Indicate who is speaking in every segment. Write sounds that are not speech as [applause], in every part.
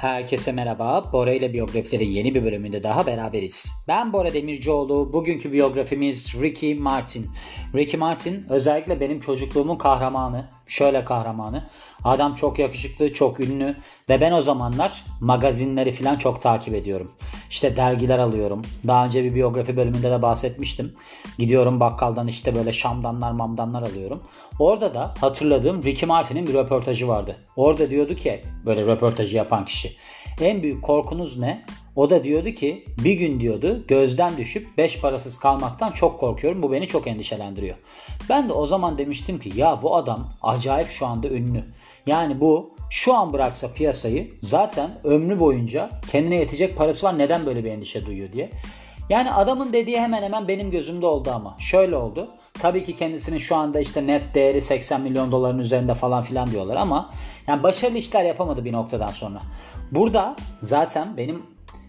Speaker 1: Herkese merhaba. Bora ile biyografileri yeni bir bölümünde daha beraberiz. Ben Bora Demircioğlu. Bugünkü biyografimiz Ricky Martin. Ricky Martin özellikle benim çocukluğumun kahramanı. Şöyle kahramanı. Adam çok yakışıklı, çok ünlü ve ben o zamanlar magazinleri falan çok takip ediyorum. İşte dergiler alıyorum. Daha önce bir biyografi bölümünde de bahsetmiştim. Gidiyorum bakkaldan işte böyle şamdanlar mamdanlar alıyorum. Orada da hatırladığım Ricky Martin'in bir röportajı vardı. Orada diyordu ki böyle röportajı yapan kişi. En büyük korkunuz ne? O da diyordu ki bir gün diyordu gözden düşüp beş parasız kalmaktan çok korkuyorum. Bu beni çok endişelendiriyor. Ben de o zaman demiştim ki ya bu adam acayip şu anda ünlü. Yani bu şu an bıraksa piyasayı zaten ömrü boyunca kendine yetecek parası var. Neden böyle bir endişe duyuyor diye. Yani adamın dediği hemen hemen benim gözümde oldu ama. Şöyle oldu. Tabii ki kendisinin şu anda işte net değeri 80 milyon doların üzerinde falan filan diyorlar ama yani başarılı işler yapamadı bir noktadan sonra. Burada zaten benim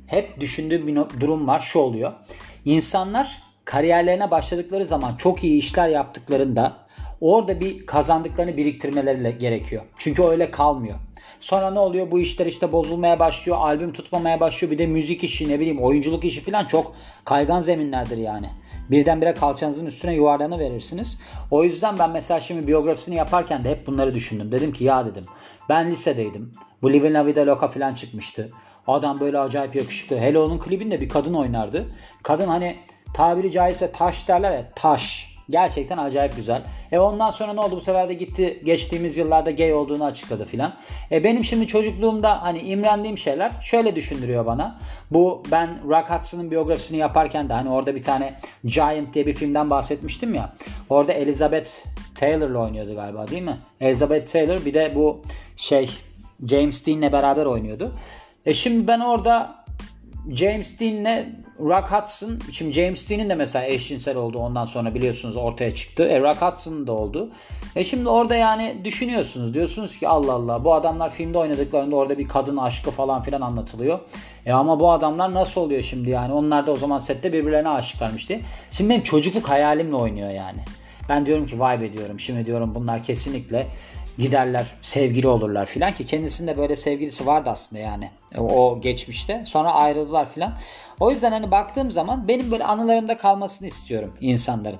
Speaker 1: hep düşündüğüm bir durum var. Şu oluyor. İnsanlar kariyerlerine başladıkları zaman çok iyi işler yaptıklarında orada bir kazandıklarını biriktirmeleri gerekiyor. Çünkü öyle kalmıyor. Sonra ne oluyor? Bu işler işte bozulmaya başlıyor. Albüm tutmamaya başlıyor. Bir de müzik işi ne bileyim oyunculuk işi falan çok kaygan zeminlerdir yani. Birdenbire kalçanızın üstüne yuvarlanı verirsiniz. O yüzden ben mesela şimdi biyografisini yaparken de hep bunları düşündüm. Dedim ki ya dedim ben lisedeydim. Bu Living La Vida Loca falan çıkmıştı. Adam böyle acayip yakışıklı. Hele onun klibinde bir kadın oynardı. Kadın hani tabiri caizse taş derler ya taş Gerçekten acayip güzel. E ondan sonra ne oldu bu sefer de gitti geçtiğimiz yıllarda gay olduğunu açıkladı filan. E benim şimdi çocukluğumda hani imrendiğim şeyler şöyle düşündürüyor bana. Bu ben Rock Hudson'ın biyografisini yaparken de hani orada bir tane Giant diye bir filmden bahsetmiştim ya. Orada Elizabeth Taylor'la oynuyordu galiba değil mi? Elizabeth Taylor bir de bu şey James Dean'le beraber oynuyordu. E şimdi ben orada James Dean'le Rock Hudson, şimdi James Dean'in de mesela eşcinsel oldu ondan sonra biliyorsunuz ortaya çıktı. E, Rock Hudson'ın da oldu. E şimdi orada yani düşünüyorsunuz. Diyorsunuz ki Allah Allah bu adamlar filmde oynadıklarında orada bir kadın aşkı falan filan anlatılıyor. E ama bu adamlar nasıl oluyor şimdi yani? Onlar da o zaman sette birbirlerine aşıklarmış diye. Şimdi benim çocukluk hayalimle oynuyor yani. Ben diyorum ki vay be diyorum. Şimdi diyorum bunlar kesinlikle giderler sevgili olurlar filan ki kendisinde böyle sevgilisi vardı aslında yani o geçmişte sonra ayrıldılar filan. O yüzden hani baktığım zaman benim böyle anılarımda kalmasını istiyorum insanların.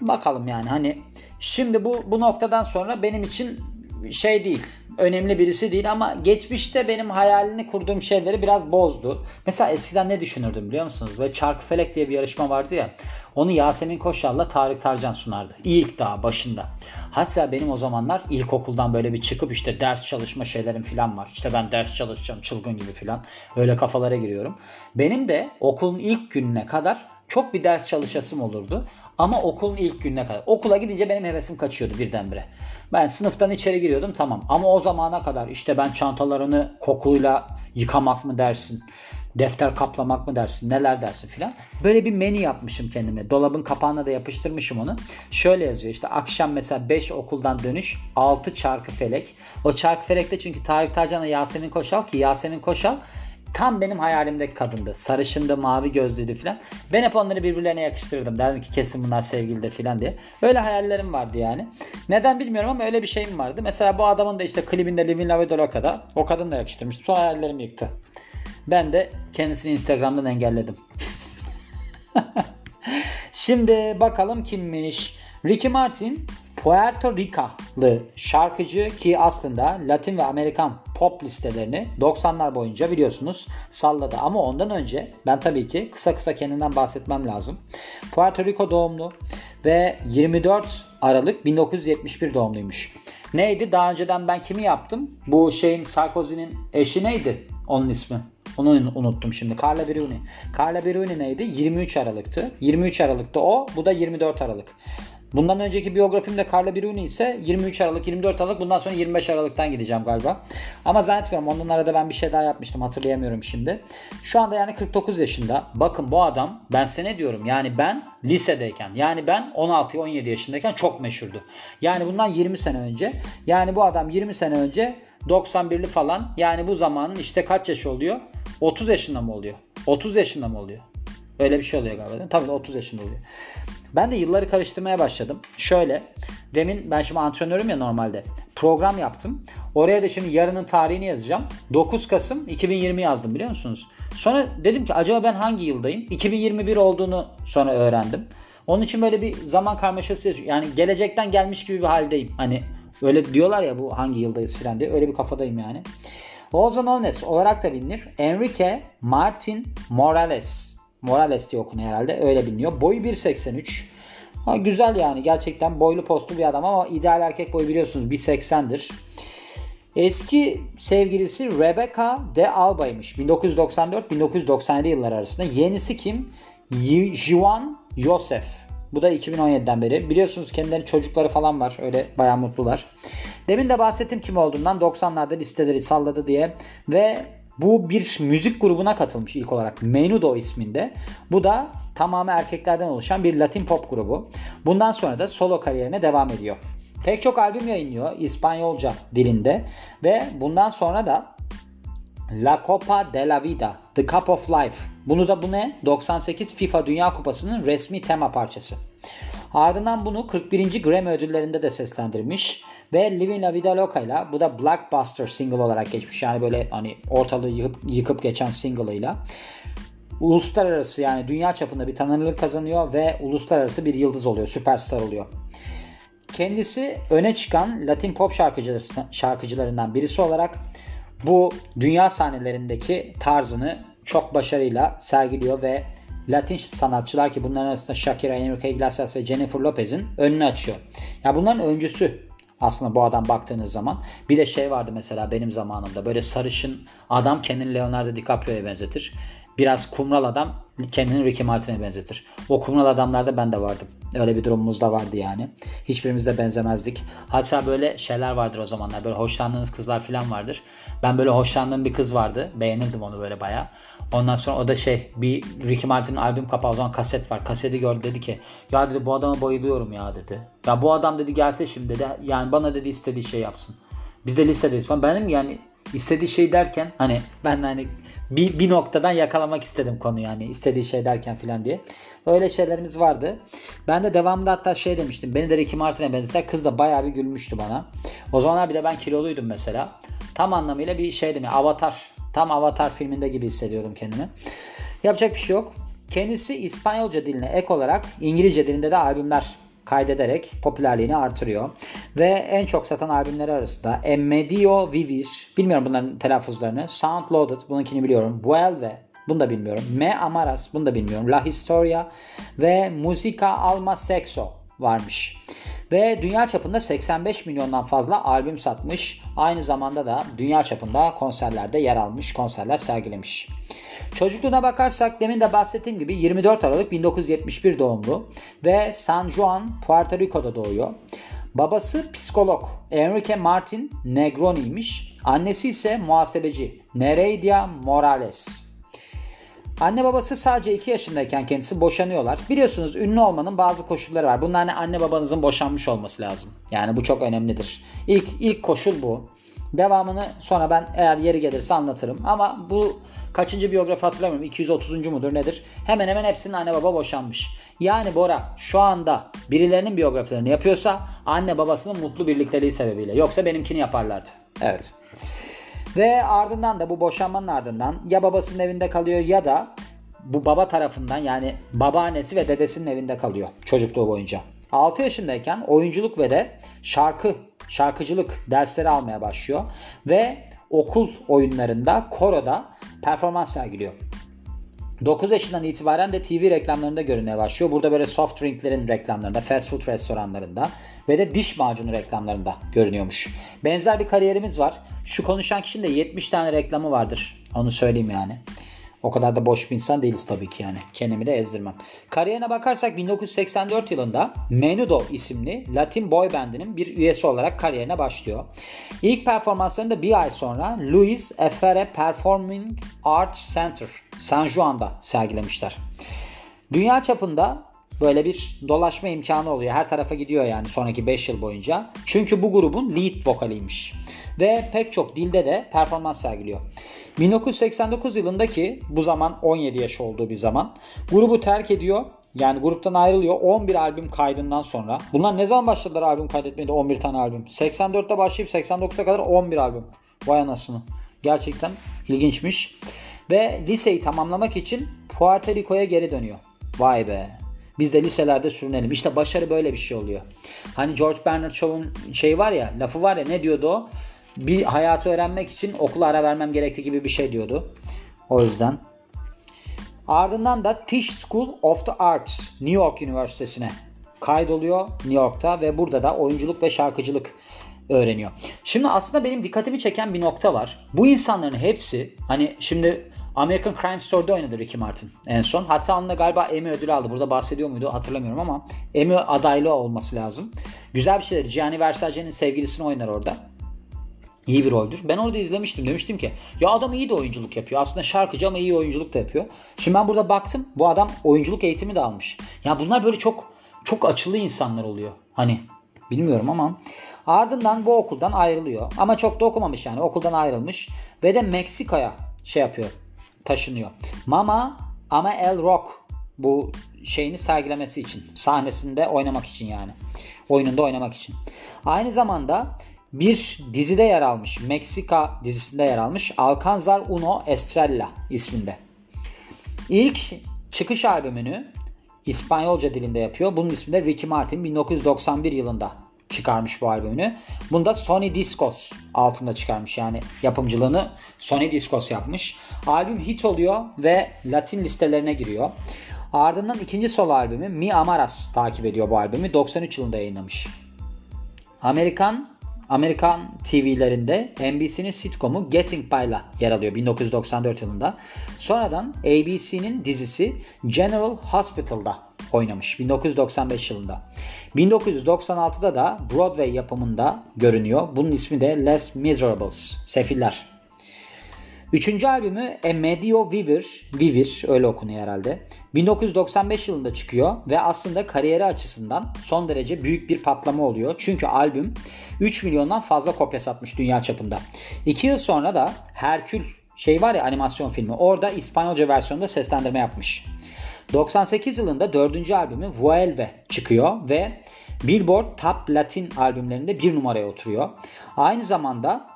Speaker 1: Bakalım yani hani şimdi bu bu noktadan sonra benim için şey değil önemli birisi değil ama geçmişte benim hayalini kurduğum şeyleri biraz bozdu. Mesela eskiden ne düşünürdüm biliyor musunuz? Ve Çarkıfelek diye bir yarışma vardı ya. Onu Yasemin Koşal'la Tarık Tarcan sunardı. İlk daha başında. Hatta benim o zamanlar ilkokuldan böyle bir çıkıp işte ders çalışma şeylerim falan var. İşte ben ders çalışacağım çılgın gibi falan. Öyle kafalara giriyorum. Benim de okulun ilk gününe kadar çok bir ders çalışasım olurdu. Ama okulun ilk gününe kadar. Okula gidince benim hevesim kaçıyordu birdenbire. Ben sınıftan içeri giriyordum tamam. Ama o zamana kadar işte ben çantalarını kokuyla yıkamak mı dersin? Defter kaplamak mı dersin? Neler dersin filan. Böyle bir menü yapmışım kendime. Dolabın kapağına da yapıştırmışım onu. Şöyle yazıyor işte akşam mesela 5 okuldan dönüş 6 çarkı felek. O çarkı felekte çünkü Tarık Tarcan'la Yasemin Koşal ki Yasemin Koşal Tam benim hayalimdeki kadındı. Sarışındı, mavi gözlüydü falan. Ben hep onları birbirlerine yakıştırırdım. Derdim ki kesin bunlar sevgilidir falan diye. Öyle hayallerim vardı yani. Neden bilmiyorum ama öyle bir şeyim vardı. Mesela bu adamın da işte klibinde Living La Vida Loca'da o kadın da yakıştırmıştım. Sonra hayallerimi yıktı. Ben de kendisini Instagram'dan engelledim. [laughs] Şimdi bakalım kimmiş. Ricky Martin Puerto Ricalı şarkıcı ki aslında Latin ve Amerikan pop listelerini 90'lar boyunca biliyorsunuz salladı. Ama ondan önce ben tabii ki kısa kısa kendinden bahsetmem lazım. Puerto Rico doğumlu ve 24 Aralık 1971 doğumluymuş. Neydi? Daha önceden ben kimi yaptım? Bu şeyin Sarkozy'nin eşi neydi? Onun ismi. Onu unuttum şimdi. Carla Bruni. Carla Bruni neydi? 23 Aralık'tı. 23 Aralık'ta o. Bu da 24 Aralık. Bundan önceki biyografimde Carla Bruni ise 23 Aralık, 24 Aralık bundan sonra 25 Aralık'tan gideceğim galiba. Ama zannetmiyorum ondan arada ben bir şey daha yapmıştım hatırlayamıyorum şimdi. Şu anda yani 49 yaşında. Bakın bu adam ben size ne diyorum yani ben lisedeyken yani ben 16-17 yaşındayken çok meşhurdu. Yani bundan 20 sene önce yani bu adam 20 sene önce 91'li falan yani bu zamanın işte kaç yaş oluyor? 30 yaşında mı oluyor? 30 yaşında mı oluyor? Öyle bir şey oluyor galiba. Tabii 30 yaşında oluyor. Ben de yılları karıştırmaya başladım. Şöyle demin ben şimdi antrenörüm ya normalde. program yaptım. Oraya da şimdi yarının tarihini yazacağım. 9 Kasım 2020 yazdım biliyor musunuz? Sonra dedim ki acaba ben hangi yıldayım? 2021 olduğunu sonra öğrendim. Onun için böyle bir zaman karmaşası yani gelecekten gelmiş gibi bir haldeyim. Hani öyle diyorlar ya bu hangi yıldayız falan diye öyle bir kafadayım yani. Also known olarak da bilinir. Enrique Martin Morales. Morales diye okunuyor herhalde. Öyle biliniyor. Boyu 1.83. Ha, güzel yani. Gerçekten boylu postlu bir adam ama ideal erkek boyu biliyorsunuz 1.80'dir. Eski sevgilisi Rebecca de Alba'ymış. 1994-1997 yılları arasında. Yenisi kim? Juan Yosef. Bu da 2017'den beri. Biliyorsunuz kendileri çocukları falan var. Öyle bayağı mutlular. Demin de bahsettim kim olduğundan 90'larda listeleri salladı diye. Ve bu bir müzik grubuna katılmış ilk olarak. Menudo isminde. Bu da tamamı erkeklerden oluşan bir Latin pop grubu. Bundan sonra da solo kariyerine devam ediyor. Pek çok albüm yayınlıyor İspanyolca dilinde ve bundan sonra da La Copa de la Vida, The Cup of Life. Bunu da bu ne? 98 FIFA Dünya Kupası'nın resmi tema parçası. Ardından bunu 41. Grammy ödüllerinde de seslendirmiş ve Living La Vida Loca ile bu da Blockbuster single olarak geçmiş. Yani böyle hani ortalığı yıkıp, yıkıp geçen single'ıyla uluslararası yani dünya çapında bir tanınırlık kazanıyor ve uluslararası bir yıldız oluyor, süperstar oluyor. Kendisi öne çıkan Latin pop şarkıcılarından birisi olarak bu dünya sahnelerindeki tarzını çok başarıyla sergiliyor ve Latin sanatçılar ki bunların arasında Shakira, Enrique Iglesias ve Jennifer Lopez'in önünü açıyor. Ya bunların öncüsü aslında bu adam baktığınız zaman. Bir de şey vardı mesela benim zamanımda böyle sarışın adam kendini Leonardo DiCaprio'ya benzetir. Biraz kumral adam kendini Ricky Martin'e benzetir. O kumral adamlarda ben de vardım. Öyle bir durumumuz da vardı yani. Hiçbirimiz de benzemezdik. Hatta böyle şeyler vardır o zamanlar. Böyle hoşlandığınız kızlar falan vardır. Ben böyle hoşlandığım bir kız vardı. Beğenirdim onu böyle baya. Ondan sonra o da şey bir Ricky Martin'in albüm kapağı o zaman kaset var. Kaseti gördü dedi ki ya dedi bu adama bayılıyorum ya dedi. Ya bu adam dedi gelse şimdi dedi yani bana dedi istediği şey yapsın. Biz de listedeyiz falan. Benim yani istediği şey derken hani ben hani bir, bir noktadan yakalamak istedim konu yani istediği şey derken filan diye. Öyle şeylerimiz vardı. Ben de devamında hatta şey demiştim. Beni de Ricky Martin'e benzeter. Kız da bayağı bir gülmüştü bana. O zamanlar bile ben kiloluydum mesela. Tam anlamıyla bir şeydim. Yani Avatar. Tam Avatar filminde gibi hissediyordum kendimi. Yapacak bir şey yok. Kendisi İspanyolca diline ek olarak İngilizce dilinde de albümler kaydederek popülerliğini artırıyor. Ve en çok satan albümleri arasında Emmedio Vivir, bilmiyorum bunların telaffuzlarını, Sound Loaded, bununkini biliyorum, Vuelve, bunu da bilmiyorum, Me Amaras, bunu da bilmiyorum, La Historia ve Musica Alma Sexo varmış. Ve dünya çapında 85 milyondan fazla albüm satmış. Aynı zamanda da dünya çapında konserlerde yer almış, konserler sergilemiş. Çocukluğuna bakarsak demin de bahsettiğim gibi 24 Aralık 1971 doğumlu ve San Juan, Puerto Rico'da doğuyor. Babası psikolog Enrique Martin Negroni'ymiş. Annesi ise muhasebeci Nereidia Morales. Anne babası sadece 2 yaşındayken kendisi boşanıyorlar. Biliyorsunuz ünlü olmanın bazı koşulları var. Bunlar ne anne babanızın boşanmış olması lazım. Yani bu çok önemlidir. İlk ilk koşul bu. Devamını sonra ben eğer yeri gelirse anlatırım. Ama bu kaçıncı biyografi hatırlamıyorum. 230. mudur nedir? Hemen hemen hepsinin anne baba boşanmış. Yani Bora şu anda birilerinin biyografilerini yapıyorsa anne babasının mutlu birlikteliği sebebiyle. Yoksa benimkini yaparlardı. Evet. Ve ardından da bu boşanmanın ardından ya babasının evinde kalıyor ya da bu baba tarafından yani babaannesi ve dedesinin evinde kalıyor çocukluğu boyunca. 6 yaşındayken oyunculuk ve de şarkı, şarkıcılık dersleri almaya başlıyor ve okul oyunlarında, koroda performans sergiliyor. 9 yaşından itibaren de TV reklamlarında görünmeye başlıyor. Burada böyle soft drinklerin reklamlarında, fast food restoranlarında ve de diş macunu reklamlarında görünüyormuş. Benzer bir kariyerimiz var. Şu konuşan kişinin de 70 tane reklamı vardır. Onu söyleyeyim yani. O kadar da boş bir insan değiliz tabii ki yani. Kendimi de ezdirmem. Kariyerine bakarsak 1984 yılında Menudo isimli Latin boy bandinin bir üyesi olarak kariyerine başlıyor. İlk performanslarında bir ay sonra Luis Efere Performing Arts Center San Juan'da sergilemişler. Dünya çapında böyle bir dolaşma imkanı oluyor. Her tarafa gidiyor yani sonraki 5 yıl boyunca. Çünkü bu grubun lead vokaliymiş. Ve pek çok dilde de performans sergiliyor. 1989 yılındaki bu zaman 17 yaş olduğu bir zaman grubu terk ediyor. Yani gruptan ayrılıyor 11 albüm kaydından sonra. Bunlar ne zaman başladılar albüm kaydetmeye de 11 tane albüm? 84'te başlayıp 89'a kadar 11 albüm. Vay anasını. Gerçekten ilginçmiş. Ve liseyi tamamlamak için Puerto Rico'ya geri dönüyor. Vay be. Biz de liselerde sürünelim. İşte başarı böyle bir şey oluyor. Hani George Bernard Shaw'un şey var ya, lafı var ya ne diyordu o? Bir hayatı öğrenmek için okula ara vermem gerektiği gibi bir şey diyordu. O yüzden. Ardından da Tisch School of the Arts New York Üniversitesi'ne kaydoluyor New York'ta ve burada da oyunculuk ve şarkıcılık öğreniyor. Şimdi aslında benim dikkatimi çeken bir nokta var. Bu insanların hepsi hani şimdi American Crime Story'de oynadı Ricky Martin en son. Hatta onunla galiba Emmy ödülü aldı. Burada bahsediyor muydu hatırlamıyorum ama Emmy adaylı olması lazım. Güzel bir şeyler. Gianni Versace'nin sevgilisini oynar orada. İyi bir roldür. Ben orada izlemiştim. Demiştim ki ya adam iyi de oyunculuk yapıyor. Aslında şarkıcı ama iyi oyunculuk da yapıyor. Şimdi ben burada baktım. Bu adam oyunculuk eğitimi de almış. Ya bunlar böyle çok çok açılı insanlar oluyor. Hani bilmiyorum ama ardından bu okuldan ayrılıyor. Ama çok da okumamış yani. Okuldan ayrılmış ve de Meksika'ya şey yapıyor. Taşınıyor. Mama ama El Rock bu şeyini sergilemesi için. Sahnesinde oynamak için yani. Oyununda oynamak için. Aynı zamanda bir dizide yer almış. Meksika dizisinde yer almış. Alcanzar Uno Estrella isminde. İlk çıkış albümünü İspanyolca dilinde yapıyor. Bunun ismi de Ricky Martin 1991 yılında çıkarmış bu albümünü. Bunda Sony Discos altında çıkarmış yani yapımcılığını Sony Discos yapmış. Albüm hit oluyor ve Latin listelerine giriyor. Ardından ikinci solo albümü Mi Amaras takip ediyor bu albümü. 93 yılında yayınlamış. Amerikan Amerikan TV'lerinde NBC'nin sitcomu Getting By'la yer alıyor 1994 yılında. Sonradan ABC'nin dizisi General Hospital'da oynamış 1995 yılında. 1996'da da Broadway yapımında görünüyor. Bunun ismi de Les Miserables, Sefiller. Üçüncü albümü A Medio Viver, Viver öyle okunuyor herhalde. 1995 yılında çıkıyor ve aslında kariyeri açısından son derece büyük bir patlama oluyor. Çünkü albüm 3 milyondan fazla kopya satmış dünya çapında. 2 yıl sonra da Herkül şey var ya animasyon filmi orada İspanyolca versiyonda seslendirme yapmış. 98 yılında dördüncü albümü Vuelve çıkıyor ve Billboard Top Latin albümlerinde bir numaraya oturuyor. Aynı zamanda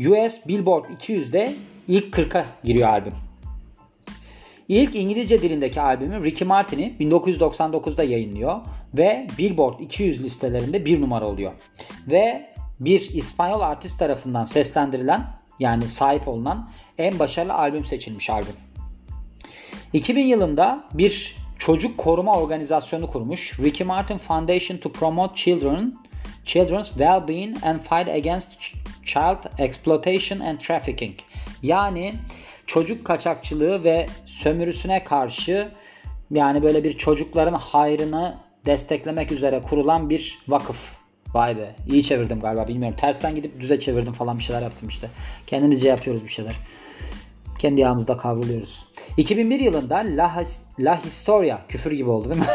Speaker 1: US Billboard 200'de ilk 40'a giriyor albüm. İlk İngilizce dilindeki albümü Ricky Martin'i 1999'da yayınlıyor ve Billboard 200 listelerinde bir numara oluyor. Ve bir İspanyol artist tarafından seslendirilen yani sahip olunan en başarılı albüm seçilmiş albüm. 2000 yılında bir çocuk koruma organizasyonu kurmuş. Ricky Martin Foundation to Promote Children, Children's Well-being and Fight Against Child Exploitation and Trafficking. Yani çocuk kaçakçılığı ve sömürüsüne karşı yani böyle bir çocukların hayrını desteklemek üzere kurulan bir vakıf. Vay be iyi çevirdim galiba bilmiyorum. Tersten gidip düze çevirdim falan bir şeyler yaptım işte. Kendimizce yapıyoruz bir şeyler. Kendi yağımızda kavruluyoruz. 2001 yılında La, La Historia küfür gibi oldu değil mi?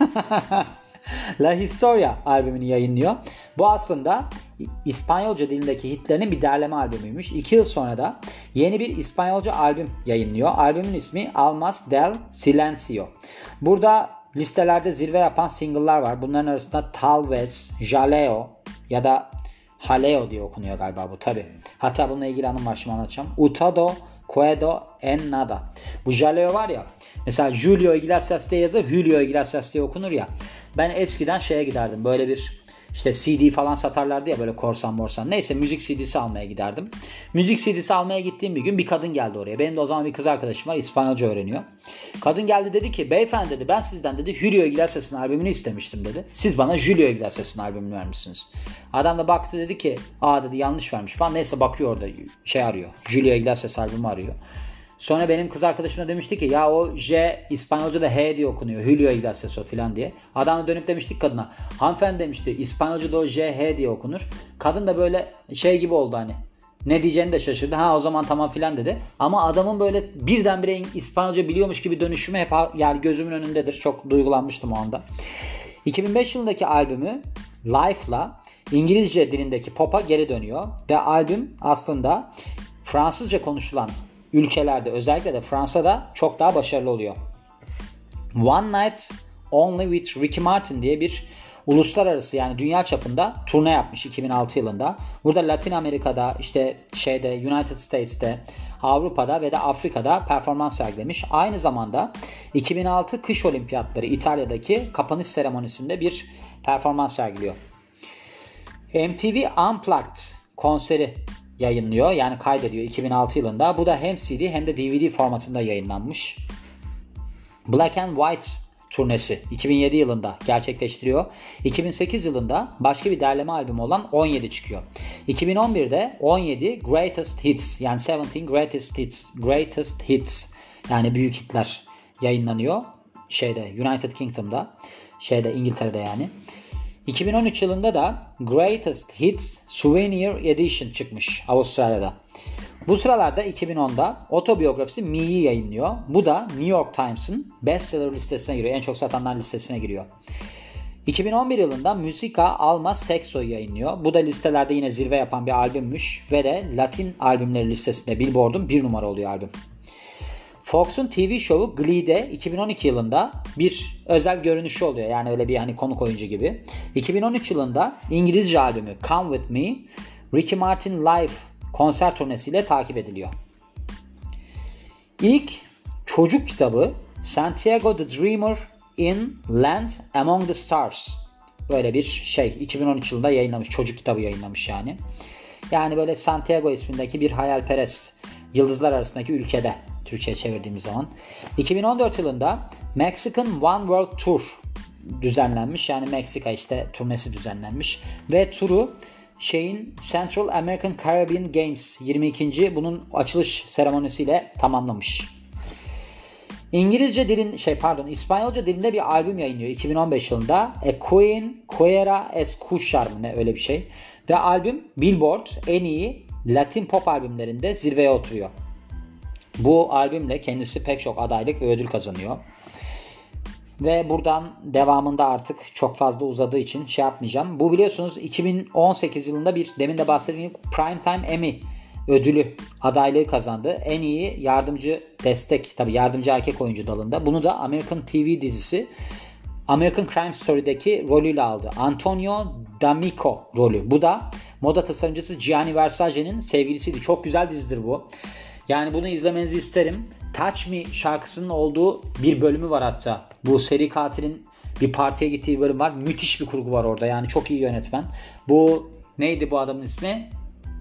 Speaker 1: [laughs] La Historia albümünü yayınlıyor. Bu aslında İspanyolca dilindeki hitlerinin bir derleme albümüymüş. İki yıl sonra da yeni bir İspanyolca albüm yayınlıyor. Albümün ismi Almas del Silencio. Burada listelerde zirve yapan single'lar var. Bunların arasında Talvez, Jaleo ya da Haleo diye okunuyor galiba bu tabi. Hatta bununla ilgili anım var şimdi anlatacağım. Utado Quedo en nada. Bu Jaleo var ya mesela Julio Iglesias diye yazılır Julio Iglesias diye okunur ya. Ben eskiden şeye giderdim böyle bir işte CD falan satarlardı ya böyle korsan morsan. Neyse müzik CD'si almaya giderdim. Müzik CD'si almaya gittiğim bir gün bir kadın geldi oraya. Benim de o zaman bir kız arkadaşım var İspanyolca öğreniyor. Kadın geldi dedi ki beyefendi dedi ben sizden dedi Julio Iglesias'ın albümünü istemiştim dedi. Siz bana Julio Iglesias'ın albümünü vermişsiniz. Adam da baktı dedi ki aa dedi yanlış vermiş falan. Neyse bakıyor orada şey arıyor. Julio Iglesias albümü arıyor. Sonra benim kız arkadaşım da demişti ki ya o J İspanyolca'da H diye okunuyor. Julio Iglesias o filan diye. Adam da dönüp demiştik kadına. Hanımefendi demişti İspanyolca'da o J H diye okunur. Kadın da böyle şey gibi oldu hani. Ne diyeceğini de şaşırdı. Ha o zaman tamam filan dedi. Ama adamın böyle birdenbire İspanyolca biliyormuş gibi dönüşümü hep yani gözümün önündedir. Çok duygulanmıştım o anda. 2005 yılındaki albümü Life'la İngilizce dilindeki pop'a geri dönüyor. Ve albüm aslında Fransızca konuşulan ülkelerde özellikle de Fransa'da çok daha başarılı oluyor. One Night Only with Ricky Martin diye bir uluslararası yani dünya çapında turne yapmış 2006 yılında. Burada Latin Amerika'da işte şeyde United States'te Avrupa'da ve de Afrika'da performans sergilemiş. Aynı zamanda 2006 kış olimpiyatları İtalya'daki kapanış seremonisinde bir performans sergiliyor. MTV Unplugged konseri yayınlıyor. Yani kaydediyor 2006 yılında. Bu da hem CD hem de DVD formatında yayınlanmış. Black and White turnesi 2007 yılında gerçekleştiriyor. 2008 yılında başka bir derleme albümü olan 17 çıkıyor. 2011'de 17 Greatest Hits yani 17 Greatest Hits Greatest Hits yani büyük hitler yayınlanıyor şeyde United Kingdom'da şeyde İngiltere'de yani. 2013 yılında da Greatest Hits Souvenir Edition çıkmış Avustralya'da. Bu sıralarda 2010'da otobiyografisi Me'yi yayınlıyor. Bu da New York Times'ın bestseller listesine giriyor. En çok satanlar listesine giriyor. 2011 yılında Musica Alma Sexo'yu yayınlıyor. Bu da listelerde yine zirve yapan bir albümmüş ve de Latin albümleri listesinde Billboard'un bir numara oluyor albüm. Fox'un TV şovu Glee'de 2012 yılında bir özel görünüşü oluyor. Yani öyle bir hani konuk oyuncu gibi. 2013 yılında İngilizce albümü Come With Me Ricky Martin Live konser turnesiyle takip ediliyor. İlk çocuk kitabı Santiago the Dreamer in Land Among the Stars. Böyle bir şey 2013 yılında yayınlamış. Çocuk kitabı yayınlamış yani. Yani böyle Santiago ismindeki bir hayalperest yıldızlar arasındaki ülkede Türkçe'ye çevirdiğimiz zaman. 2014 yılında Mexican One World Tour düzenlenmiş. Yani Meksika işte turnesi düzenlenmiş. Ve turu şeyin Central American Caribbean Games 22. bunun açılış seremonisiyle tamamlamış. İngilizce dilin şey pardon İspanyolca dilinde bir albüm yayınlıyor 2015 yılında. A Queen Quiera Escuchar mı ne öyle bir şey. Ve albüm Billboard en iyi Latin pop albümlerinde zirveye oturuyor. Bu albümle kendisi pek çok adaylık ve ödül kazanıyor. Ve buradan devamında artık çok fazla uzadığı için şey yapmayacağım. Bu biliyorsunuz 2018 yılında bir demin de bahsettiğim Primetime Emmy ödülü adaylığı kazandı. En iyi yardımcı destek tabi yardımcı erkek oyuncu dalında. Bunu da American TV dizisi American Crime Story'deki rolüyle aldı. Antonio D'Amico rolü. Bu da moda tasarımcısı Gianni Versace'nin sevgilisiydi. Çok güzel dizidir bu. Yani bunu izlemenizi isterim. Touch Me şarkısının olduğu bir bölümü var hatta. Bu seri katilin bir partiye gittiği bölüm var. Müthiş bir kurgu var orada. Yani çok iyi yönetmen. Bu neydi bu adamın ismi?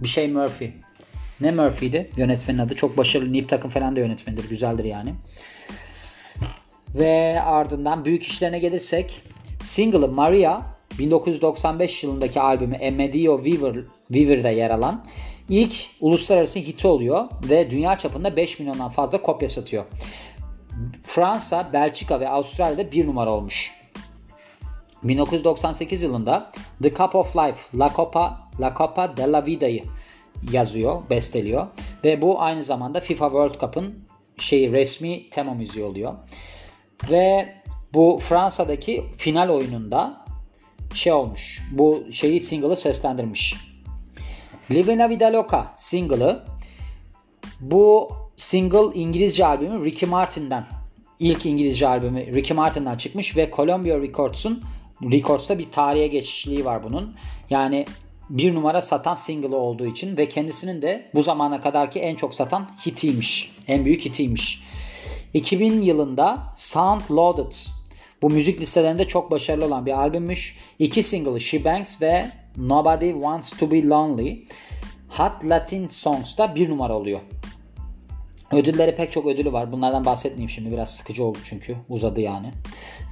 Speaker 1: Bir şey Murphy. Ne Murphy'di? Yönetmenin adı. Çok başarılı. Nip Takım falan da yönetmenidir. Güzeldir yani. Ve ardından büyük işlerine gelirsek single'ı Maria 1995 yılındaki albümü A Medio Weaver, Weaver'da yer alan ilk uluslararası hiti oluyor ve dünya çapında 5 milyondan fazla kopya satıyor. Fransa, Belçika ve Avustralya'da bir numara olmuş. 1998 yılında The Cup of Life, La Copa, La Copa de la Vida'yı yazıyor, besteliyor. Ve bu aynı zamanda FIFA World Cup'ın şeyi resmi tema müziği oluyor. Ve bu Fransa'daki final oyununda şey olmuş. Bu şeyi single'ı seslendirmiş. Living La Vida Loca single'ı bu single İngilizce albümü Ricky Martin'den ilk İngilizce albümü Ricky Martin'den çıkmış ve Columbia Records'un Records'ta bir tarihe geçişliği var bunun. Yani bir numara satan single olduğu için ve kendisinin de bu zamana kadarki en çok satan hitiymiş. En büyük hitiymiş. 2000 yılında Sound Loaded bu müzik listelerinde çok başarılı olan bir albümmüş. İki single'ı She Banks ve Nobody Wants to Be Lonely Hot Latin Songs'ta bir numara oluyor. Ödülleri pek çok ödülü var. Bunlardan bahsetmeyeyim şimdi. Biraz sıkıcı oldu çünkü. Uzadı yani.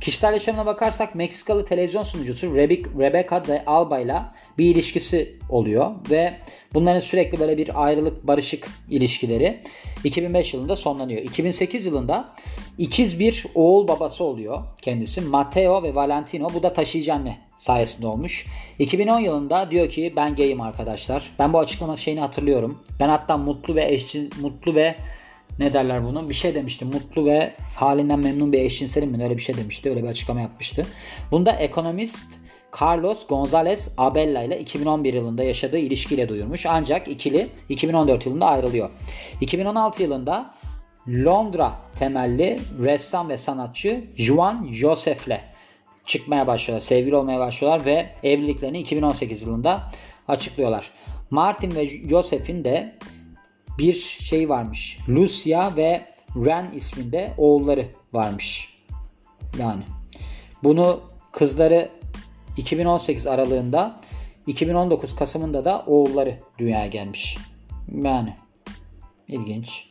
Speaker 1: Kişisel yaşamına bakarsak Meksikalı televizyon sunucusu Rebecca de Alba ile bir ilişkisi oluyor. Ve bunların sürekli böyle bir ayrılık barışık ilişkileri 2005 yılında sonlanıyor. 2008 yılında ikiz bir oğul babası oluyor kendisi. Mateo ve Valentino. Bu da taşıyıcı anne sayesinde olmuş. 2010 yılında diyor ki ben gayim arkadaşlar. Ben bu açıklama şeyini hatırlıyorum. Ben hatta mutlu ve eşcin, mutlu ve ne derler bunu? Bir şey demişti. Mutlu ve halinden memnun bir eşcinselim mi? Öyle bir şey demişti. Öyle bir açıklama yapmıştı. Bunda ekonomist Carlos Gonzalez Abella ile 2011 yılında yaşadığı ilişkiyle duyurmuş. Ancak ikili 2014 yılında ayrılıyor. 2016 yılında Londra temelli ressam ve sanatçı Juan Joseph'le çıkmaya başlıyorlar. Sevgili olmaya başlıyorlar ve evliliklerini 2018 yılında açıklıyorlar. Martin ve Joseph'in de bir şey varmış. Lucia ve Ren isminde oğulları varmış. Yani bunu kızları 2018 aralığında 2019 Kasım'ında da oğulları dünyaya gelmiş. Yani ilginç.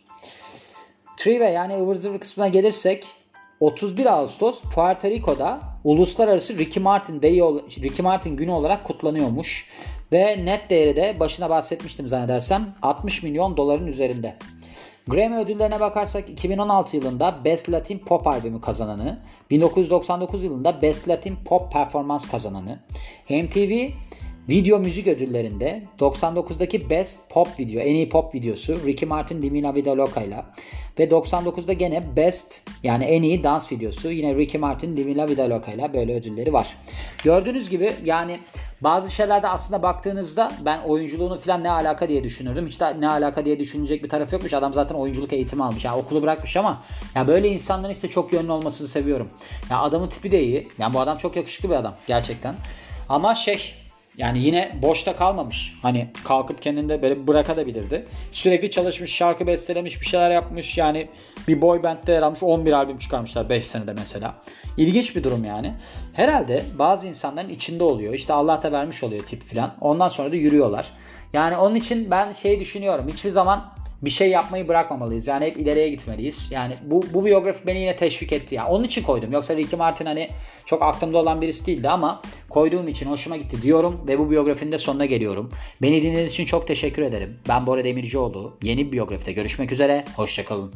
Speaker 1: Trive yani ıvır zıvır kısmına gelirsek 31 Ağustos Puerto Rico'da uluslararası Ricky Martin Day Ricky Martin günü olarak kutlanıyormuş. Ve net değeri de başına bahsetmiştim zannedersem 60 milyon doların üzerinde. Grammy ödüllerine bakarsak 2016 yılında Best Latin Pop albümü kazananı, 1999 yılında Best Latin Pop Performans kazananı, MTV Video müzik ödüllerinde 99'daki Best Pop Video, en iyi pop videosu Ricky Martin Divina Vida Loca ile ve 99'da gene Best yani en iyi dans videosu yine Ricky Martin Divina Vida Loca ile böyle ödülleri var. Gördüğünüz gibi yani bazı şeylerde aslında baktığınızda ben oyunculuğunu falan ne alaka diye düşünürdüm. Hiç de ne alaka diye düşünecek bir taraf yokmuş. Adam zaten oyunculuk eğitimi almış. Yani okulu bırakmış ama ya böyle insanların işte çok yönlü olmasını seviyorum. Ya adamın tipi de iyi. Yani bu adam çok yakışıklı bir adam gerçekten. Ama şey yani yine boşta kalmamış. Hani kalkıp kendinde böyle bırakabilirdi. Sürekli çalışmış, şarkı bestelemiş, bir şeyler yapmış. Yani bir boy band'de yer almış. 11 albüm çıkarmışlar 5 senede mesela. İlginç bir durum yani. Herhalde bazı insanların içinde oluyor. İşte Allah da vermiş oluyor tip filan. Ondan sonra da yürüyorlar. Yani onun için ben şey düşünüyorum. Hiçbir zaman bir şey yapmayı bırakmamalıyız. Yani hep ileriye gitmeliyiz. Yani bu, bu biyografi beni yine teşvik etti. Yani onun için koydum. Yoksa Ricky Martin hani çok aklımda olan birisi değildi ama koyduğum için hoşuma gitti diyorum ve bu biyografinin de sonuna geliyorum. Beni dinlediğiniz için çok teşekkür ederim. Ben Bora Demircioğlu. Yeni bir biyografide görüşmek üzere. Hoşçakalın.